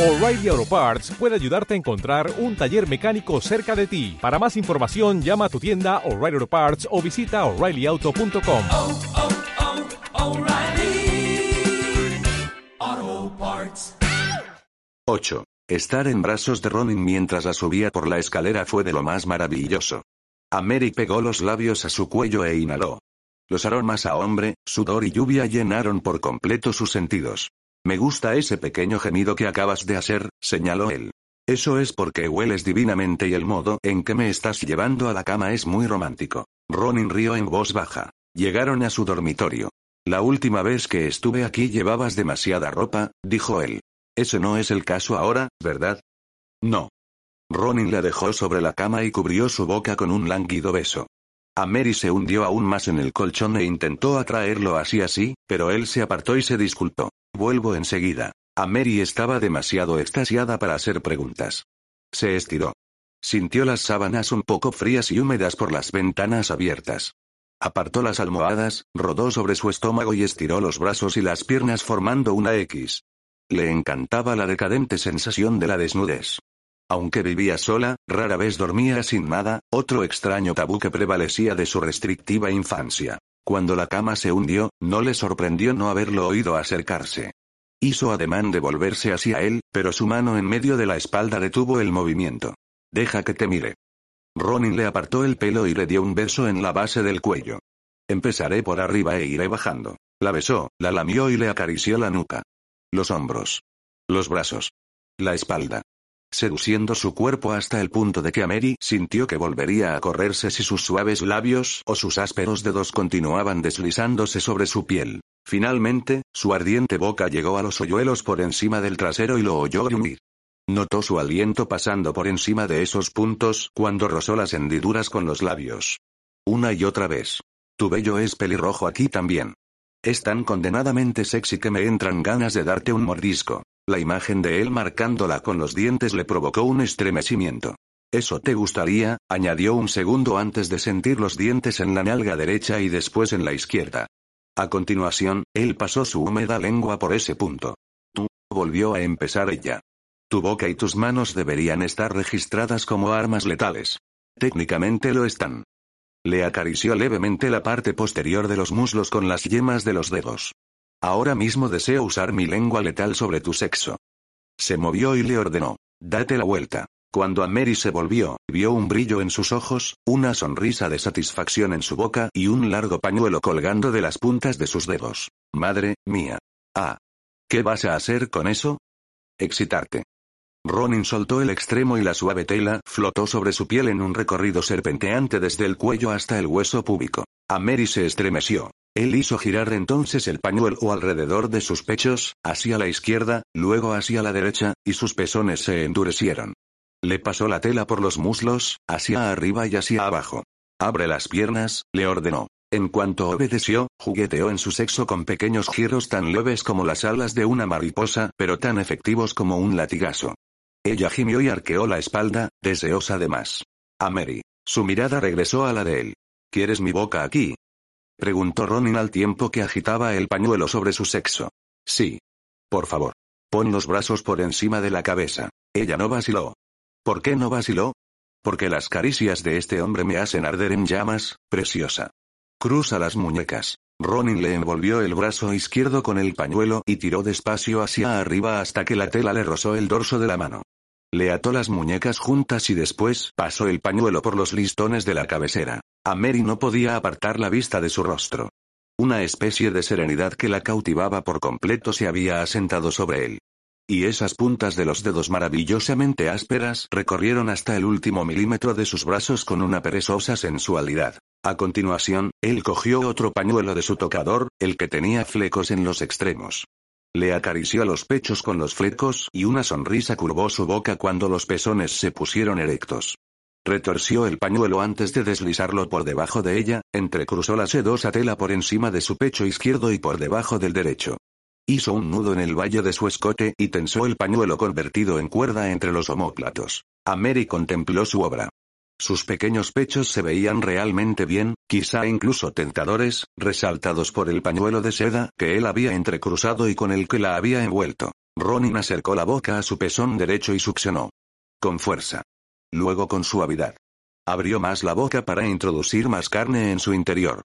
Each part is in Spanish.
O'Reilly Auto Parts puede ayudarte a encontrar un taller mecánico cerca de ti. Para más información, llama a tu tienda O'Reilly Auto Parts o visita oreillyauto.com. oh, oh, O'Reilly Auto Parts. 8. Estar en brazos de Ronin mientras la subía por la escalera fue de lo más maravilloso. A Mary pegó los labios a su cuello e inhaló. Los aromas a hombre, sudor y lluvia llenaron por completo sus sentidos. Me gusta ese pequeño gemido que acabas de hacer, señaló él. Eso es porque hueles divinamente y el modo en que me estás llevando a la cama es muy romántico. Ronin rió en voz baja. Llegaron a su dormitorio. La última vez que estuve aquí llevabas demasiada ropa, dijo él. Ese no es el caso ahora, ¿verdad? No. Ronin la dejó sobre la cama y cubrió su boca con un lánguido beso. A Mary se hundió aún más en el colchón e intentó atraerlo así así, pero él se apartó y se disculpó. Vuelvo enseguida. A Mary estaba demasiado extasiada para hacer preguntas. Se estiró. Sintió las sábanas un poco frías y húmedas por las ventanas abiertas. Apartó las almohadas, rodó sobre su estómago y estiró los brazos y las piernas formando una X. Le encantaba la decadente sensación de la desnudez. Aunque vivía sola, rara vez dormía sin nada, otro extraño tabú que prevalecía de su restrictiva infancia. Cuando la cama se hundió, no le sorprendió no haberlo oído acercarse. Hizo ademán de volverse hacia él, pero su mano en medio de la espalda detuvo el movimiento. Deja que te mire. Ronin le apartó el pelo y le dio un beso en la base del cuello. Empezaré por arriba e iré bajando. La besó, la lamió y le acarició la nuca. Los hombros. Los brazos. La espalda. Seduciendo su cuerpo hasta el punto de que Mary sintió que volvería a correrse si sus suaves labios o sus ásperos dedos continuaban deslizándose sobre su piel. Finalmente, su ardiente boca llegó a los hoyuelos por encima del trasero y lo oyó gruñir. Notó su aliento pasando por encima de esos puntos cuando rozó las hendiduras con los labios. Una y otra vez. Tu vello es pelirrojo aquí también. Es tan condenadamente sexy que me entran ganas de darte un mordisco. La imagen de él marcándola con los dientes le provocó un estremecimiento. Eso te gustaría, añadió un segundo antes de sentir los dientes en la nalga derecha y después en la izquierda. A continuación, él pasó su húmeda lengua por ese punto. Tú, volvió a empezar ella. Tu boca y tus manos deberían estar registradas como armas letales. Técnicamente lo están. Le acarició levemente la parte posterior de los muslos con las yemas de los dedos. Ahora mismo deseo usar mi lengua letal sobre tu sexo. Se movió y le ordenó. Date la vuelta. Cuando a Mary se volvió, vio un brillo en sus ojos, una sonrisa de satisfacción en su boca y un largo pañuelo colgando de las puntas de sus dedos. Madre, mía. Ah. ¿Qué vas a hacer con eso? Excitarte. Ronin soltó el extremo y la suave tela flotó sobre su piel en un recorrido serpenteante desde el cuello hasta el hueso púbico. A Mary se estremeció. Él hizo girar entonces el pañuelo alrededor de sus pechos, hacia la izquierda, luego hacia la derecha, y sus pezones se endurecieron. Le pasó la tela por los muslos, hacia arriba y hacia abajo. Abre las piernas, le ordenó. En cuanto obedeció, jugueteó en su sexo con pequeños giros tan leves como las alas de una mariposa, pero tan efectivos como un latigazo. Ella gimió y arqueó la espalda, deseosa de más. A Mary. Su mirada regresó a la de él. ¿Quieres mi boca aquí? Preguntó Ronin al tiempo que agitaba el pañuelo sobre su sexo. Sí. Por favor. Pon los brazos por encima de la cabeza. Ella no vaciló. ¿Por qué no vaciló? Porque las caricias de este hombre me hacen arder en llamas, preciosa. Cruza las muñecas. Ronin le envolvió el brazo izquierdo con el pañuelo y tiró despacio hacia arriba hasta que la tela le rozó el dorso de la mano. Le ató las muñecas juntas y después pasó el pañuelo por los listones de la cabecera. A Mary no podía apartar la vista de su rostro. Una especie de serenidad que la cautivaba por completo se había asentado sobre él. Y esas puntas de los dedos maravillosamente ásperas recorrieron hasta el último milímetro de sus brazos con una perezosa sensualidad. A continuación, él cogió otro pañuelo de su tocador, el que tenía flecos en los extremos. Le acarició los pechos con los flecos y una sonrisa curvó su boca cuando los pezones se pusieron erectos. Retorció el pañuelo antes de deslizarlo por debajo de ella, entrecruzó la sedosa tela por encima de su pecho izquierdo y por debajo del derecho. Hizo un nudo en el valle de su escote y tensó el pañuelo convertido en cuerda entre los omóplatos. A Mary contempló su obra. Sus pequeños pechos se veían realmente bien, quizá incluso tentadores, resaltados por el pañuelo de seda que él había entrecruzado y con el que la había envuelto. Ronin acercó la boca a su pezón derecho y succionó. Con fuerza. Luego con suavidad. Abrió más la boca para introducir más carne en su interior.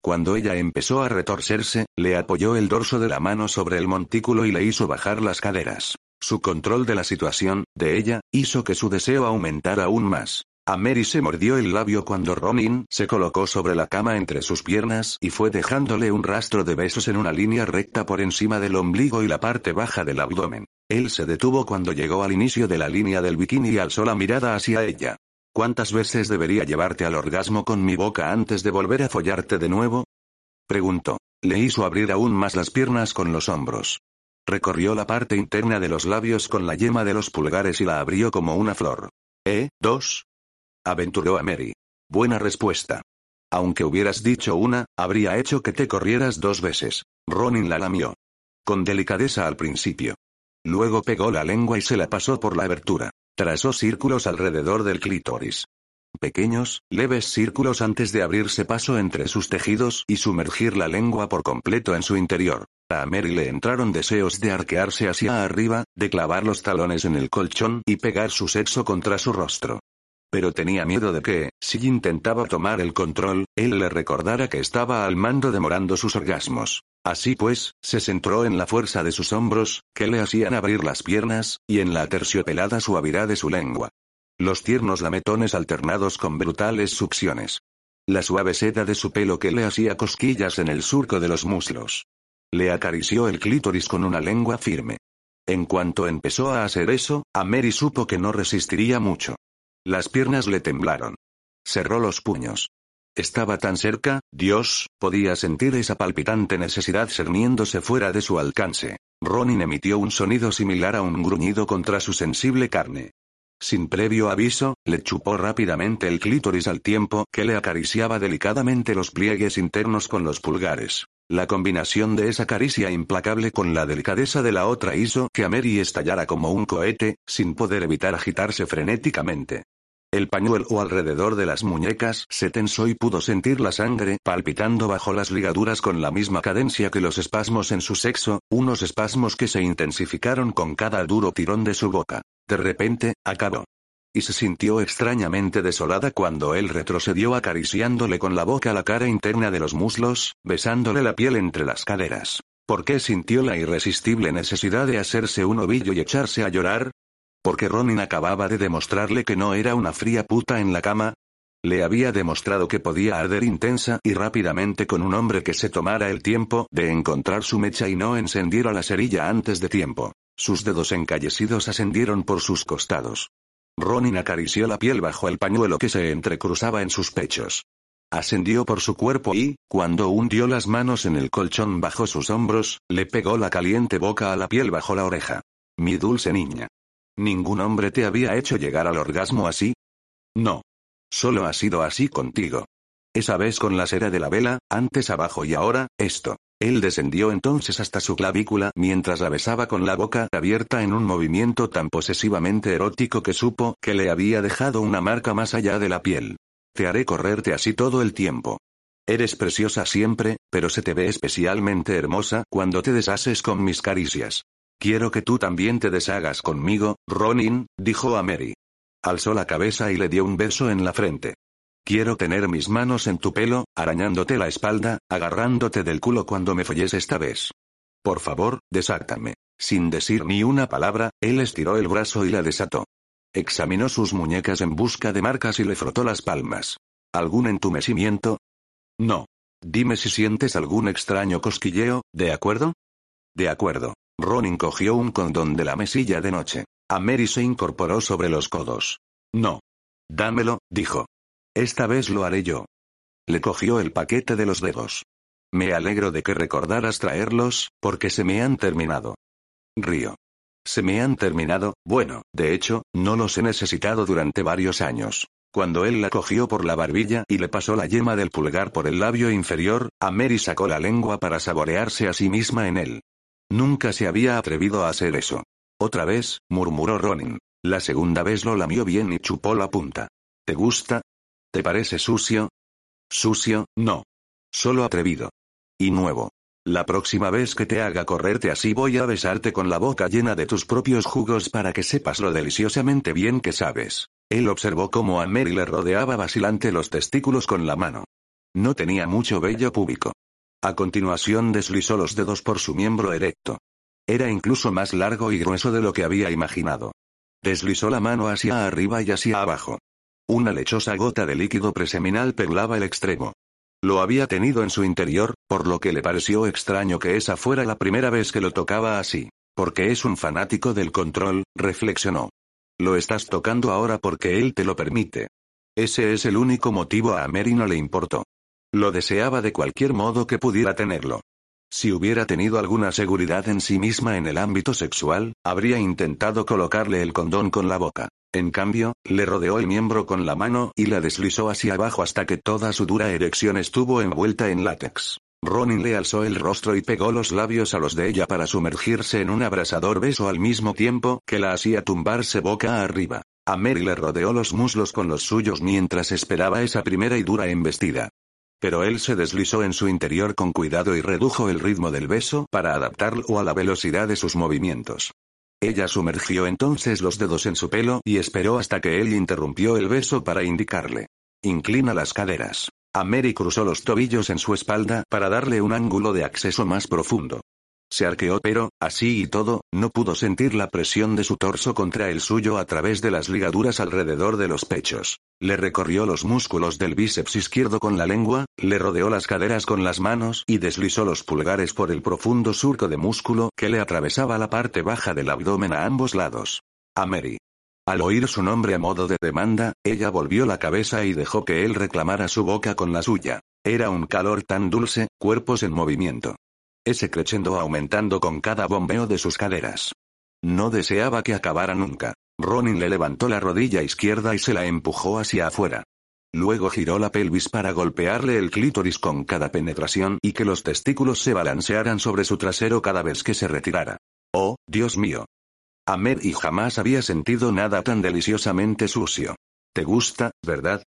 Cuando ella empezó a retorcerse, le apoyó el dorso de la mano sobre el montículo y le hizo bajar las caderas. Su control de la situación, de ella, hizo que su deseo aumentara aún más. A Mary se mordió el labio cuando Ronin se colocó sobre la cama entre sus piernas y fue dejándole un rastro de besos en una línea recta por encima del ombligo y la parte baja del abdomen. Él se detuvo cuando llegó al inicio de la línea del bikini y alzó la mirada hacia ella. ¿Cuántas veces debería llevarte al orgasmo con mi boca antes de volver a follarte de nuevo? Preguntó. Le hizo abrir aún más las piernas con los hombros. Recorrió la parte interna de los labios con la yema de los pulgares y la abrió como una flor. ¿Eh? ¿Dos? Aventuró a Mary. Buena respuesta. Aunque hubieras dicho una, habría hecho que te corrieras dos veces. Ronin la lamió. Con delicadeza al principio. Luego pegó la lengua y se la pasó por la abertura. Trazó círculos alrededor del clítoris. Pequeños, leves círculos antes de abrirse paso entre sus tejidos y sumergir la lengua por completo en su interior. A Mary le entraron deseos de arquearse hacia arriba, de clavar los talones en el colchón y pegar su sexo contra su rostro. Pero tenía miedo de que, si intentaba tomar el control, él le recordara que estaba al mando demorando sus orgasmos. Así pues, se centró en la fuerza de sus hombros, que le hacían abrir las piernas, y en la terciopelada suavidad de su lengua. Los tiernos lametones alternados con brutales succiones. La suave seda de su pelo que le hacía cosquillas en el surco de los muslos. Le acarició el clítoris con una lengua firme. En cuanto empezó a hacer eso, a Mary supo que no resistiría mucho. Las piernas le temblaron. Cerró los puños. Estaba tan cerca, Dios, podía sentir esa palpitante necesidad cerniéndose fuera de su alcance. Ronin emitió un sonido similar a un gruñido contra su sensible carne. Sin previo aviso, le chupó rápidamente el clítoris al tiempo que le acariciaba delicadamente los pliegues internos con los pulgares. La combinación de esa caricia implacable con la delicadeza de la otra hizo que a Mary estallara como un cohete, sin poder evitar agitarse frenéticamente. El pañuelo alrededor de las muñecas se tensó y pudo sentir la sangre palpitando bajo las ligaduras con la misma cadencia que los espasmos en su sexo, unos espasmos que se intensificaron con cada duro tirón de su boca. De repente, acabó. Y se sintió extrañamente desolada cuando él retrocedió acariciándole con la boca la cara interna de los muslos, besándole la piel entre las caderas. ¿Por qué sintió la irresistible necesidad de hacerse un ovillo y echarse a llorar? Porque Ronin acababa de demostrarle que no era una fría puta en la cama. Le había demostrado que podía arder intensa y rápidamente con un hombre que se tomara el tiempo de encontrar su mecha y no encendiera la cerilla antes de tiempo. Sus dedos encallecidos ascendieron por sus costados. Ronin acarició la piel bajo el pañuelo que se entrecruzaba en sus pechos. Ascendió por su cuerpo y, cuando hundió las manos en el colchón bajo sus hombros, le pegó la caliente boca a la piel bajo la oreja. Mi dulce niña. ¿Ningún hombre te había hecho llegar al orgasmo así? No. Solo ha sido así contigo. Esa vez con la cera de la vela, antes abajo y ahora, esto. Él descendió entonces hasta su clavícula mientras la besaba con la boca abierta en un movimiento tan posesivamente erótico que supo que le había dejado una marca más allá de la piel. Te haré correrte así todo el tiempo. Eres preciosa siempre, pero se te ve especialmente hermosa cuando te deshaces con mis caricias. Quiero que tú también te deshagas conmigo, Ronin, dijo a Mary. Alzó la cabeza y le dio un beso en la frente. Quiero tener mis manos en tu pelo, arañándote la espalda, agarrándote del culo cuando me folles esta vez. Por favor, desátame. Sin decir ni una palabra, él estiró el brazo y la desató. Examinó sus muñecas en busca de marcas y le frotó las palmas. ¿Algún entumecimiento? No. Dime si sientes algún extraño cosquilleo, ¿de acuerdo? De acuerdo. Ronin cogió un condón de la mesilla de noche. A Mary se incorporó sobre los codos. No. Dámelo, dijo. Esta vez lo haré yo. Le cogió el paquete de los dedos. Me alegro de que recordaras traerlos, porque se me han terminado. Río. Se me han terminado, bueno, de hecho, no los he necesitado durante varios años. Cuando él la cogió por la barbilla y le pasó la yema del pulgar por el labio inferior, a Mary sacó la lengua para saborearse a sí misma en él. Nunca se había atrevido a hacer eso. Otra vez, murmuró Ronin. La segunda vez lo lamió bien y chupó la punta. ¿Te gusta? ¿Te parece sucio? Sucio, no. Solo atrevido. Y nuevo. La próxima vez que te haga correrte así voy a besarte con la boca llena de tus propios jugos para que sepas lo deliciosamente bien que sabes. Él observó cómo a Mary le rodeaba vacilante los testículos con la mano. No tenía mucho vello púbico. A continuación deslizó los dedos por su miembro erecto. Era incluso más largo y grueso de lo que había imaginado. Deslizó la mano hacia arriba y hacia abajo. Una lechosa gota de líquido preseminal perlaba el extremo. Lo había tenido en su interior, por lo que le pareció extraño que esa fuera la primera vez que lo tocaba así. Porque es un fanático del control, reflexionó. Lo estás tocando ahora porque él te lo permite. Ese es el único motivo a Mary no le importó. Lo deseaba de cualquier modo que pudiera tenerlo. Si hubiera tenido alguna seguridad en sí misma en el ámbito sexual, habría intentado colocarle el condón con la boca. En cambio, le rodeó el miembro con la mano y la deslizó hacia abajo hasta que toda su dura erección estuvo envuelta en látex. Ronin le alzó el rostro y pegó los labios a los de ella para sumergirse en un abrasador beso al mismo tiempo que la hacía tumbarse boca arriba. A Mary le rodeó los muslos con los suyos mientras esperaba esa primera y dura embestida. Pero él se deslizó en su interior con cuidado y redujo el ritmo del beso para adaptarlo a la velocidad de sus movimientos. Ella sumergió entonces los dedos en su pelo y esperó hasta que él interrumpió el beso para indicarle. Inclina las caderas. A Mary cruzó los tobillos en su espalda para darle un ángulo de acceso más profundo. Se arqueó pero, así y todo, no pudo sentir la presión de su torso contra el suyo a través de las ligaduras alrededor de los pechos. Le recorrió los músculos del bíceps izquierdo con la lengua, le rodeó las caderas con las manos y deslizó los pulgares por el profundo surco de músculo que le atravesaba la parte baja del abdomen a ambos lados. A Mary. Al oír su nombre a modo de demanda, ella volvió la cabeza y dejó que él reclamara su boca con la suya. Era un calor tan dulce, cuerpos en movimiento ese crescendo aumentando con cada bombeo de sus caderas. No deseaba que acabara nunca. Ronin le levantó la rodilla izquierda y se la empujó hacia afuera. Luego giró la pelvis para golpearle el clítoris con cada penetración y que los testículos se balancearan sobre su trasero cada vez que se retirara. Oh, Dios mío. Amer y jamás había sentido nada tan deliciosamente sucio. ¿Te gusta, verdad?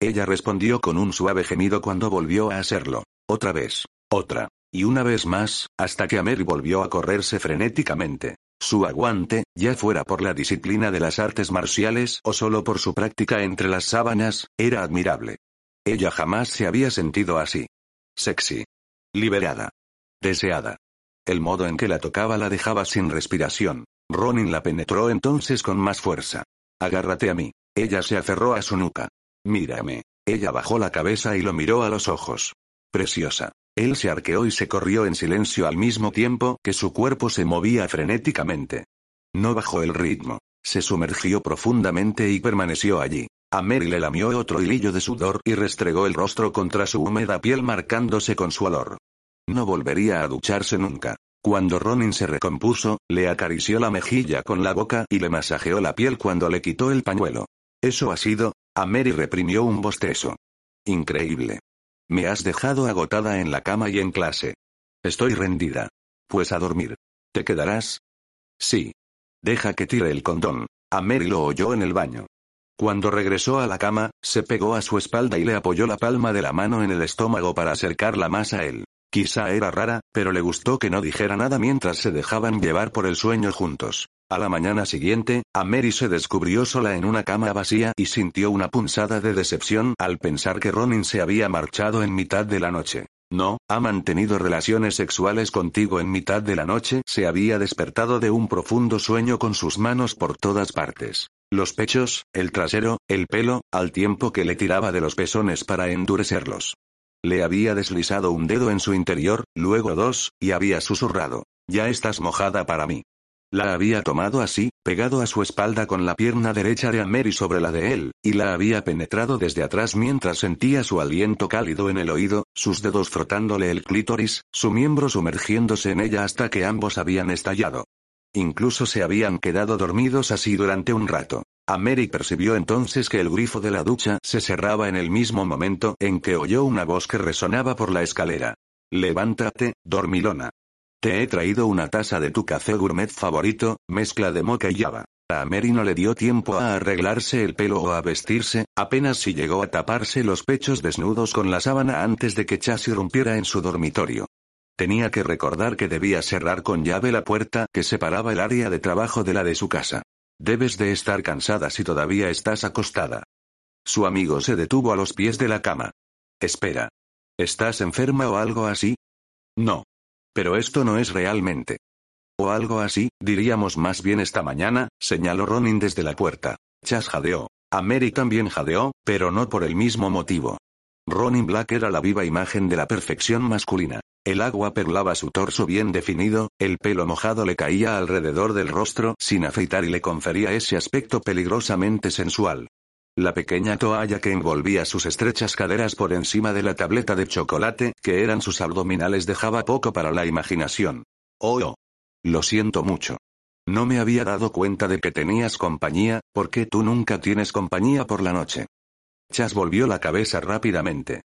Ella respondió con un suave gemido cuando volvió a hacerlo. Otra vez. Otra. Y una vez más, hasta que Amer volvió a correrse frenéticamente. Su aguante, ya fuera por la disciplina de las artes marciales o solo por su práctica entre las sábanas, era admirable. Ella jamás se había sentido así. Sexy. Liberada. Deseada. El modo en que la tocaba la dejaba sin respiración. Ronin la penetró entonces con más fuerza. Agárrate a mí. Ella se aferró a su nuca. Mírame. Ella bajó la cabeza y lo miró a los ojos. Preciosa. Él se arqueó y se corrió en silencio al mismo tiempo que su cuerpo se movía frenéticamente. No bajó el ritmo. Se sumergió profundamente y permaneció allí. A Mary le lamió otro hilillo de sudor y restregó el rostro contra su húmeda piel marcándose con su olor. No volvería a ducharse nunca. Cuando Ronin se recompuso, le acarició la mejilla con la boca y le masajeó la piel cuando le quitó el pañuelo. Eso ha sido, a Mary reprimió un bostezo. Increíble. Me has dejado agotada en la cama y en clase. Estoy rendida. Pues a dormir. ¿Te quedarás? Sí. Deja que tire el condón. A Mary lo oyó en el baño. Cuando regresó a la cama, se pegó a su espalda y le apoyó la palma de la mano en el estómago para acercarla más a él. Quizá era rara, pero le gustó que no dijera nada mientras se dejaban llevar por el sueño juntos. A la mañana siguiente, a Mary se descubrió sola en una cama vacía y sintió una punzada de decepción al pensar que Ronin se había marchado en mitad de la noche. No, ha mantenido relaciones sexuales contigo en mitad de la noche, se había despertado de un profundo sueño con sus manos por todas partes. Los pechos, el trasero, el pelo, al tiempo que le tiraba de los pezones para endurecerlos. Le había deslizado un dedo en su interior, luego dos, y había susurrado. Ya estás mojada para mí. La había tomado así, pegado a su espalda con la pierna derecha de Amery sobre la de él, y la había penetrado desde atrás mientras sentía su aliento cálido en el oído, sus dedos frotándole el clítoris, su miembro sumergiéndose en ella hasta que ambos habían estallado. Incluso se habían quedado dormidos así durante un rato. Amery percibió entonces que el grifo de la ducha se cerraba en el mismo momento en que oyó una voz que resonaba por la escalera. Levántate, dormilona. Te he traído una taza de tu café gourmet favorito, mezcla de moca y java. A Mary no le dio tiempo a arreglarse el pelo o a vestirse, apenas si llegó a taparse los pechos desnudos con la sábana antes de que Chas irrumpiera en su dormitorio. Tenía que recordar que debía cerrar con llave la puerta que separaba el área de trabajo de la de su casa. Debes de estar cansada si todavía estás acostada. Su amigo se detuvo a los pies de la cama. Espera. ¿Estás enferma o algo así? No. Pero esto no es realmente. O algo así, diríamos más bien esta mañana, señaló Ronin desde la puerta. Chas jadeó. A Mary también jadeó, pero no por el mismo motivo. Ronin Black era la viva imagen de la perfección masculina. El agua perlaba su torso bien definido, el pelo mojado le caía alrededor del rostro sin afeitar y le confería ese aspecto peligrosamente sensual. La pequeña toalla que envolvía sus estrechas caderas por encima de la tableta de chocolate, que eran sus abdominales, dejaba poco para la imaginación. Oh, oh. Lo siento mucho. No me había dado cuenta de que tenías compañía, porque tú nunca tienes compañía por la noche. Chas volvió la cabeza rápidamente.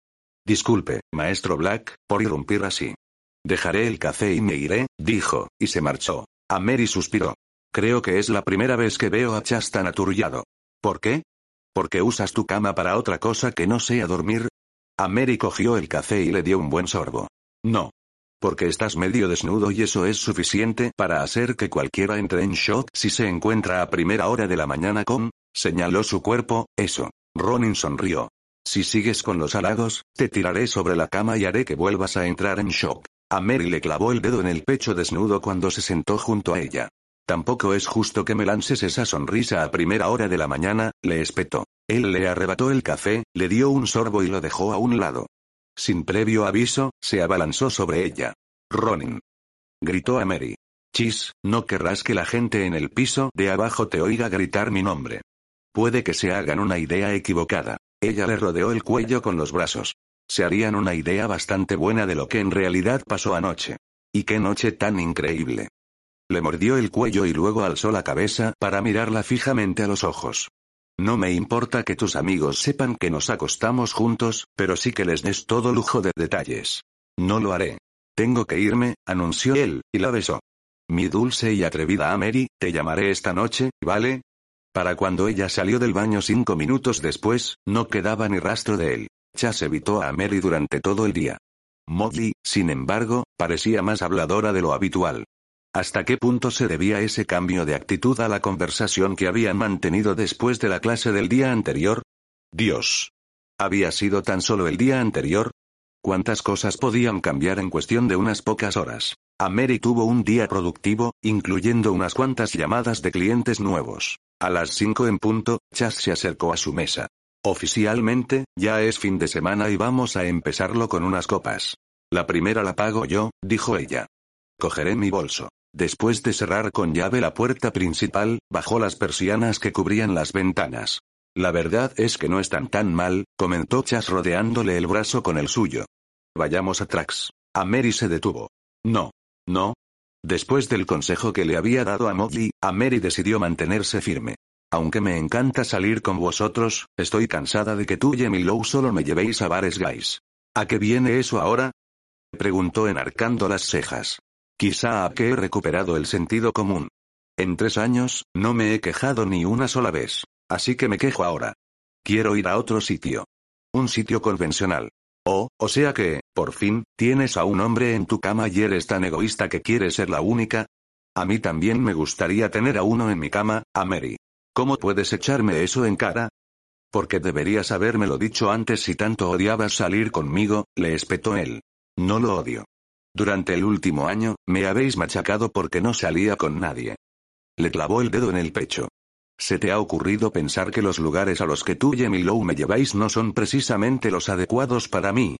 Disculpe, maestro Black, por irrumpir así. Dejaré el café y me iré, dijo, y se marchó. A Mary suspiró. Creo que es la primera vez que veo a Chas tan aturullado. ¿Por qué? ¿Porque usas tu cama para otra cosa que no sea dormir? A Mary cogió el café y le dio un buen sorbo. No. Porque estás medio desnudo y eso es suficiente para hacer que cualquiera entre en shock si se encuentra a primera hora de la mañana con, señaló su cuerpo, eso. Ronin sonrió. Si sigues con los halagos, te tiraré sobre la cama y haré que vuelvas a entrar en shock. A Mary le clavó el dedo en el pecho desnudo cuando se sentó junto a ella. Tampoco es justo que me lances esa sonrisa a primera hora de la mañana, le espetó. Él le arrebató el café, le dio un sorbo y lo dejó a un lado. Sin previo aviso, se abalanzó sobre ella. Ronin. Gritó a Mary. Chis, no querrás que la gente en el piso de abajo te oiga gritar mi nombre. Puede que se hagan una idea equivocada. Ella le rodeó el cuello con los brazos. Se harían una idea bastante buena de lo que en realidad pasó anoche. Y qué noche tan increíble. Le mordió el cuello y luego alzó la cabeza para mirarla fijamente a los ojos. No me importa que tus amigos sepan que nos acostamos juntos, pero sí que les des todo lujo de detalles. No lo haré. Tengo que irme, anunció él, y la besó. Mi dulce y atrevida Mary, te llamaré esta noche, ¿vale? Para cuando ella salió del baño cinco minutos después, no quedaba ni rastro de él. Chas evitó a Mary durante todo el día. Molly, sin embargo, parecía más habladora de lo habitual. ¿Hasta qué punto se debía ese cambio de actitud a la conversación que habían mantenido después de la clase del día anterior? Dios. ¿Había sido tan solo el día anterior? ¿Cuántas cosas podían cambiar en cuestión de unas pocas horas? A Mary tuvo un día productivo, incluyendo unas cuantas llamadas de clientes nuevos. A las cinco en punto, Chas se acercó a su mesa. Oficialmente, ya es fin de semana y vamos a empezarlo con unas copas. La primera la pago yo, dijo ella. Cogeré mi bolso. Después de cerrar con llave la puerta principal, bajó las persianas que cubrían las ventanas. La verdad es que no están tan mal, comentó Chas rodeándole el brazo con el suyo. Vayamos a Trax. A Mary se detuvo. No. No. Después del consejo que le había dado a Mowgli, a Mary decidió mantenerse firme. Aunque me encanta salir con vosotros, estoy cansada de que tú y Emilou solo me llevéis a bares guys. ¿A qué viene eso ahora? Preguntó enarcando las cejas. Quizá a que he recuperado el sentido común. En tres años, no me he quejado ni una sola vez. Así que me quejo ahora. Quiero ir a otro sitio. Un sitio convencional. Oh, o sea que, por fin, tienes a un hombre en tu cama y eres tan egoísta que quieres ser la única. A mí también me gustaría tener a uno en mi cama, a Mary. ¿Cómo puedes echarme eso en cara? Porque deberías habérmelo dicho antes si tanto odiabas salir conmigo, le espetó él. No lo odio. Durante el último año, me habéis machacado porque no salía con nadie. Le clavó el dedo en el pecho. ¿Se te ha ocurrido pensar que los lugares a los que tú y Emilou me lleváis no son precisamente los adecuados para mí?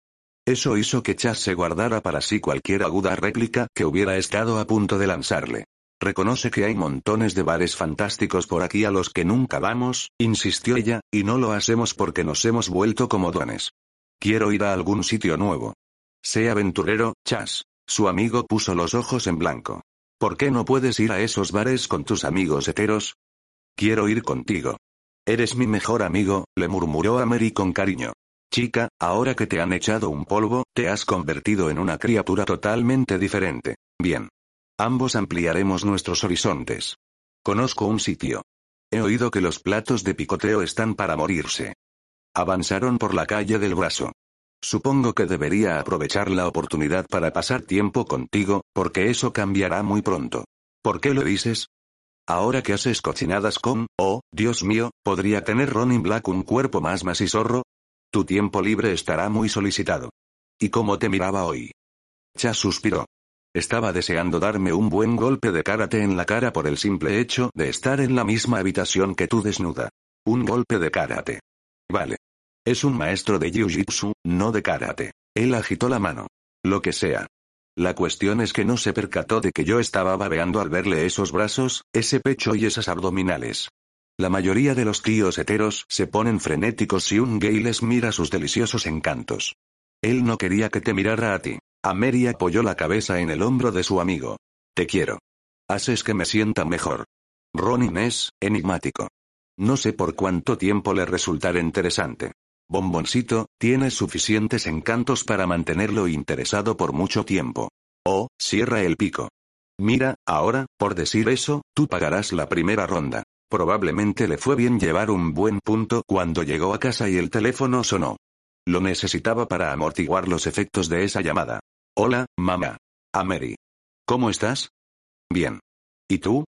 Eso hizo que Chas se guardara para sí cualquier aguda réplica que hubiera estado a punto de lanzarle. Reconoce que hay montones de bares fantásticos por aquí a los que nunca vamos, insistió ella, y no lo hacemos porque nos hemos vuelto como dones. Quiero ir a algún sitio nuevo. Sé aventurero, Chas. Su amigo puso los ojos en blanco. ¿Por qué no puedes ir a esos bares con tus amigos heteros? Quiero ir contigo. Eres mi mejor amigo, le murmuró a Mary con cariño. Chica, ahora que te han echado un polvo, te has convertido en una criatura totalmente diferente. Bien. Ambos ampliaremos nuestros horizontes. Conozco un sitio. He oído que los platos de picoteo están para morirse. Avanzaron por la calle del brazo. Supongo que debería aprovechar la oportunidad para pasar tiempo contigo, porque eso cambiará muy pronto. ¿Por qué lo dices? Ahora que haces cocinadas con, oh, Dios mío, ¿podría tener Ronin Black un cuerpo más macizorro? Tu tiempo libre estará muy solicitado. ¿Y cómo te miraba hoy? Chas suspiró. Estaba deseando darme un buen golpe de karate en la cara por el simple hecho de estar en la misma habitación que tú desnuda. Un golpe de karate. Vale. Es un maestro de jiu-jitsu, no de karate. Él agitó la mano. Lo que sea. La cuestión es que no se percató de que yo estaba babeando al verle esos brazos, ese pecho y esas abdominales. La mayoría de los tíos heteros se ponen frenéticos si un gay les mira sus deliciosos encantos. Él no quería que te mirara a ti. Mary apoyó la cabeza en el hombro de su amigo. Te quiero. Haces que me sienta mejor. Ronin es, enigmático. No sé por cuánto tiempo le resultará interesante. Bomboncito, tienes suficientes encantos para mantenerlo interesado por mucho tiempo. Oh, cierra el pico. Mira, ahora, por decir eso, tú pagarás la primera ronda. Probablemente le fue bien llevar un buen punto cuando llegó a casa y el teléfono sonó. Lo necesitaba para amortiguar los efectos de esa llamada. Hola, mamá. A Mary. ¿Cómo estás? Bien. ¿Y tú?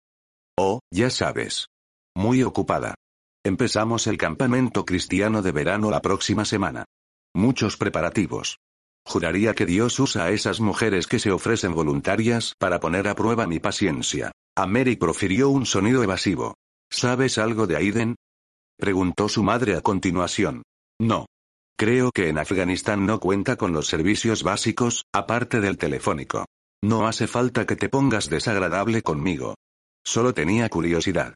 Oh, ya sabes. Muy ocupada. Empezamos el campamento cristiano de verano la próxima semana. Muchos preparativos. Juraría que Dios usa a esas mujeres que se ofrecen voluntarias para poner a prueba mi paciencia. A Mary profirió un sonido evasivo. ¿Sabes algo de Aiden? Preguntó su madre a continuación. No. Creo que en Afganistán no cuenta con los servicios básicos, aparte del telefónico. No hace falta que te pongas desagradable conmigo. Solo tenía curiosidad.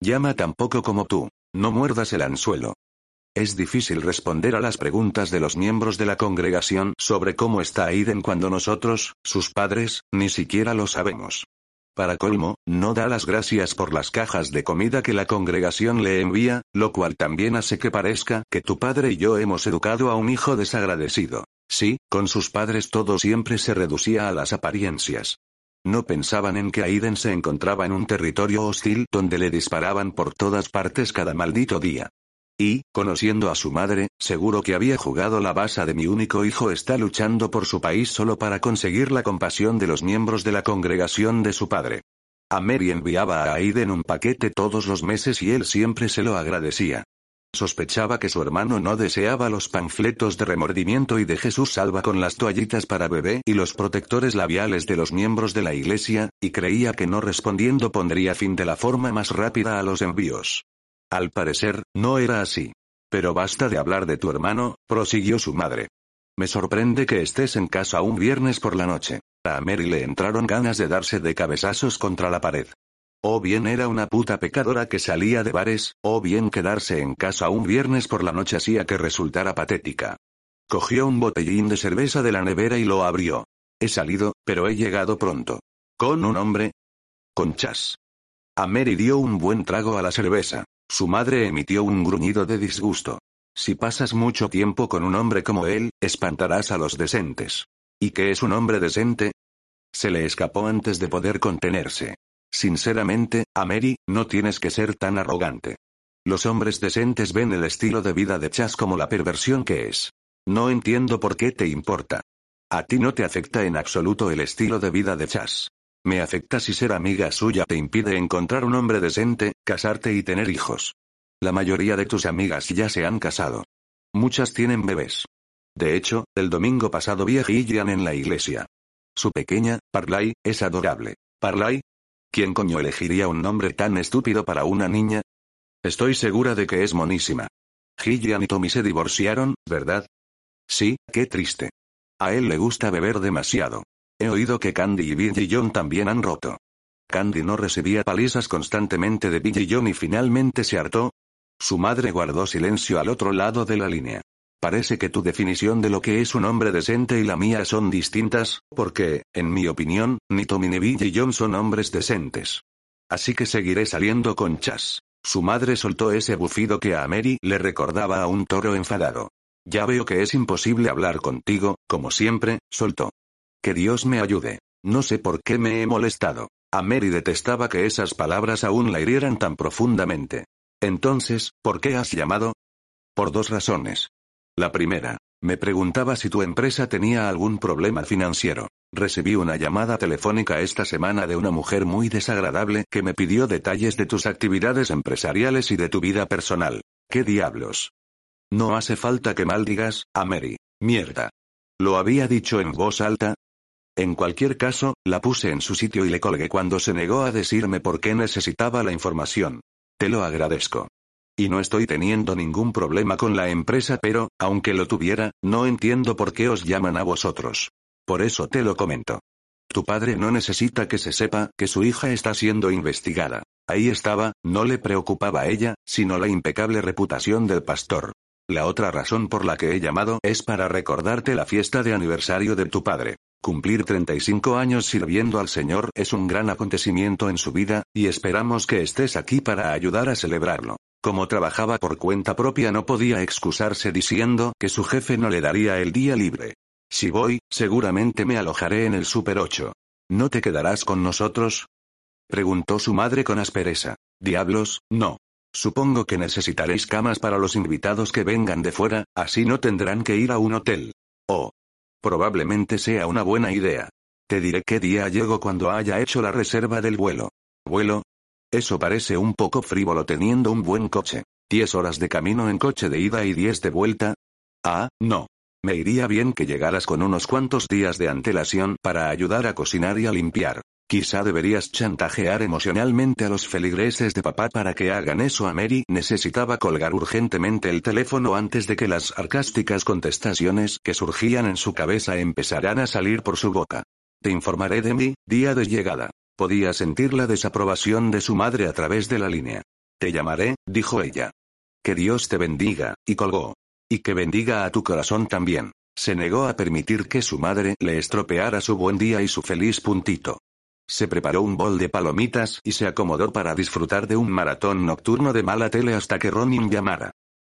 Llama tan poco como tú. No muerdas el anzuelo. Es difícil responder a las preguntas de los miembros de la congregación sobre cómo está Aiden cuando nosotros, sus padres, ni siquiera lo sabemos. Para colmo, no da las gracias por las cajas de comida que la congregación le envía, lo cual también hace que parezca que tu padre y yo hemos educado a un hijo desagradecido. Sí, con sus padres todo siempre se reducía a las apariencias. No pensaban en que Aiden se encontraba en un territorio hostil donde le disparaban por todas partes cada maldito día. Y, conociendo a su madre, seguro que había jugado la basa de mi único hijo está luchando por su país solo para conseguir la compasión de los miembros de la congregación de su padre. A Mary enviaba a Aiden un paquete todos los meses y él siempre se lo agradecía. Sospechaba que su hermano no deseaba los panfletos de remordimiento y de Jesús salva con las toallitas para bebé y los protectores labiales de los miembros de la iglesia, y creía que no respondiendo pondría fin de la forma más rápida a los envíos. Al parecer, no era así. Pero basta de hablar de tu hermano, prosiguió su madre. Me sorprende que estés en casa un viernes por la noche. A Mary le entraron ganas de darse de cabezazos contra la pared. O bien era una puta pecadora que salía de bares, o bien quedarse en casa un viernes por la noche hacía que resultara patética. Cogió un botellín de cerveza de la nevera y lo abrió. He salido, pero he llegado pronto. ¿Con un hombre? Con Chas. A dio un buen trago a la cerveza. Su madre emitió un gruñido de disgusto. Si pasas mucho tiempo con un hombre como él, espantarás a los decentes. ¿Y qué es un hombre decente? Se le escapó antes de poder contenerse. Sinceramente, a Mary, no tienes que ser tan arrogante. Los hombres decentes ven el estilo de vida de Chas como la perversión que es. No entiendo por qué te importa. A ti no te afecta en absoluto el estilo de vida de Chas. Me afecta si ser amiga suya te impide encontrar un hombre decente, casarte y tener hijos. La mayoría de tus amigas ya se han casado. Muchas tienen bebés. De hecho, el domingo pasado vi a Gillian en la iglesia. Su pequeña, Parlay, es adorable. ¿Parlay? ¿Quién coño elegiría un nombre tan estúpido para una niña? Estoy segura de que es monísima. Gillian y Tommy se divorciaron, ¿verdad? Sí, qué triste. A él le gusta beber demasiado. He oído que Candy y Billy John también han roto. Candy no recibía palizas constantemente de Billy John y finalmente se hartó. Su madre guardó silencio al otro lado de la línea. Parece que tu definición de lo que es un hombre decente y la mía son distintas, porque, en mi opinión, ni Tommy ni Billy John son hombres decentes. Así que seguiré saliendo con Chas. Su madre soltó ese bufido que a Mary le recordaba a un toro enfadado. Ya veo que es imposible hablar contigo, como siempre, soltó. Que Dios me ayude. No sé por qué me he molestado. A Mary detestaba que esas palabras aún la hirieran tan profundamente. Entonces, ¿por qué has llamado? Por dos razones. La primera. Me preguntaba si tu empresa tenía algún problema financiero. Recibí una llamada telefónica esta semana de una mujer muy desagradable que me pidió detalles de tus actividades empresariales y de tu vida personal. ¿Qué diablos? No hace falta que maldigas, a Mary. Mierda. ¿Lo había dicho en voz alta? En cualquier caso, la puse en su sitio y le colgué cuando se negó a decirme por qué necesitaba la información. Te lo agradezco. Y no estoy teniendo ningún problema con la empresa, pero, aunque lo tuviera, no entiendo por qué os llaman a vosotros. Por eso te lo comento. Tu padre no necesita que se sepa que su hija está siendo investigada. Ahí estaba, no le preocupaba a ella, sino la impecable reputación del pastor. La otra razón por la que he llamado es para recordarte la fiesta de aniversario de tu padre. Cumplir 35 años sirviendo al Señor es un gran acontecimiento en su vida, y esperamos que estés aquí para ayudar a celebrarlo. Como trabajaba por cuenta propia no podía excusarse diciendo que su jefe no le daría el día libre. Si voy, seguramente me alojaré en el Super 8. ¿No te quedarás con nosotros? Preguntó su madre con aspereza. Diablos, no. Supongo que necesitaréis camas para los invitados que vengan de fuera, así no tendrán que ir a un hotel. Oh. Probablemente sea una buena idea. Te diré qué día llego cuando haya hecho la reserva del vuelo. ¿Vuelo? Eso parece un poco frívolo teniendo un buen coche. ¿Diez horas de camino en coche de ida y diez de vuelta? Ah, no. Me iría bien que llegaras con unos cuantos días de antelación para ayudar a cocinar y a limpiar. Quizá deberías chantajear emocionalmente a los feligreses de papá para que hagan eso a Mary. Necesitaba colgar urgentemente el teléfono antes de que las sarcásticas contestaciones que surgían en su cabeza empezaran a salir por su boca. Te informaré de mi día de llegada. Podía sentir la desaprobación de su madre a través de la línea. Te llamaré, dijo ella. Que Dios te bendiga, y colgó. Y que bendiga a tu corazón también. Se negó a permitir que su madre le estropeara su buen día y su feliz puntito. Se preparó un bol de palomitas y se acomodó para disfrutar de un maratón nocturno de mala tele hasta que Ronin llamara.